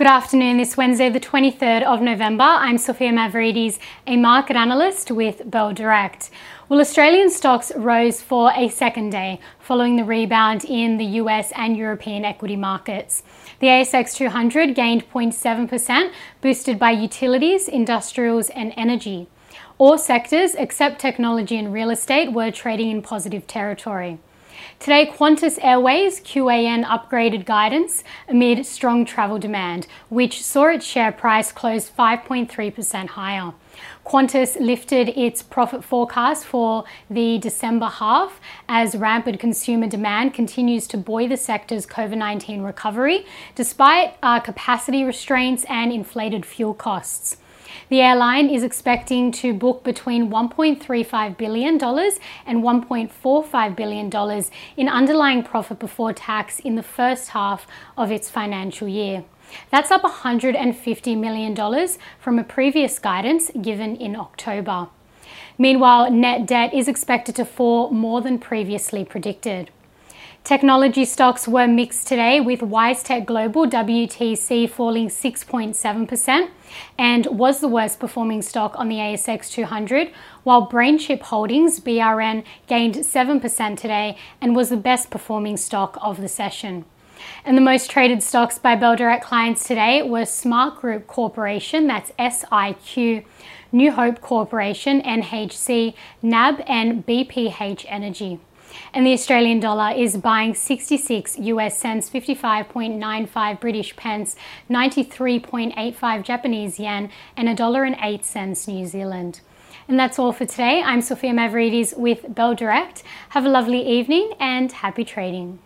Good afternoon. This Wednesday, the 23rd of November, I'm Sophia Mavridis, a market analyst with Bell Direct. Well, Australian stocks rose for a second day following the rebound in the US and European equity markets. The ASX 200 gained 0.7%, boosted by utilities, industrials, and energy. All sectors except technology and real estate were trading in positive territory. Today, Qantas Airways QAN upgraded guidance amid strong travel demand, which saw its share price close 5.3% higher. Qantas lifted its profit forecast for the December half as rampant consumer demand continues to buoy the sector's COVID 19 recovery, despite uh, capacity restraints and inflated fuel costs. The airline is expecting to book between $1.35 billion and $1.45 billion in underlying profit before tax in the first half of its financial year. That's up $150 million from a previous guidance given in October. Meanwhile, net debt is expected to fall more than previously predicted. Technology stocks were mixed today with WiseTech Global WTC falling 6.7% and was the worst performing stock on the ASX 200, while BrainChip Holdings BRN gained 7% today and was the best performing stock of the session. And the most traded stocks by Bell Direct clients today were Smart Group Corporation, that's SIQ, New Hope Corporation, NHC, NAB, and BPH Energy. And the Australian dollar is buying 66 US cents, 55.95 British pence, 93.85 Japanese yen, and a dollar and 8 cents New Zealand. And that's all for today. I'm Sophia Mavridis with Bell Direct. Have a lovely evening and happy trading.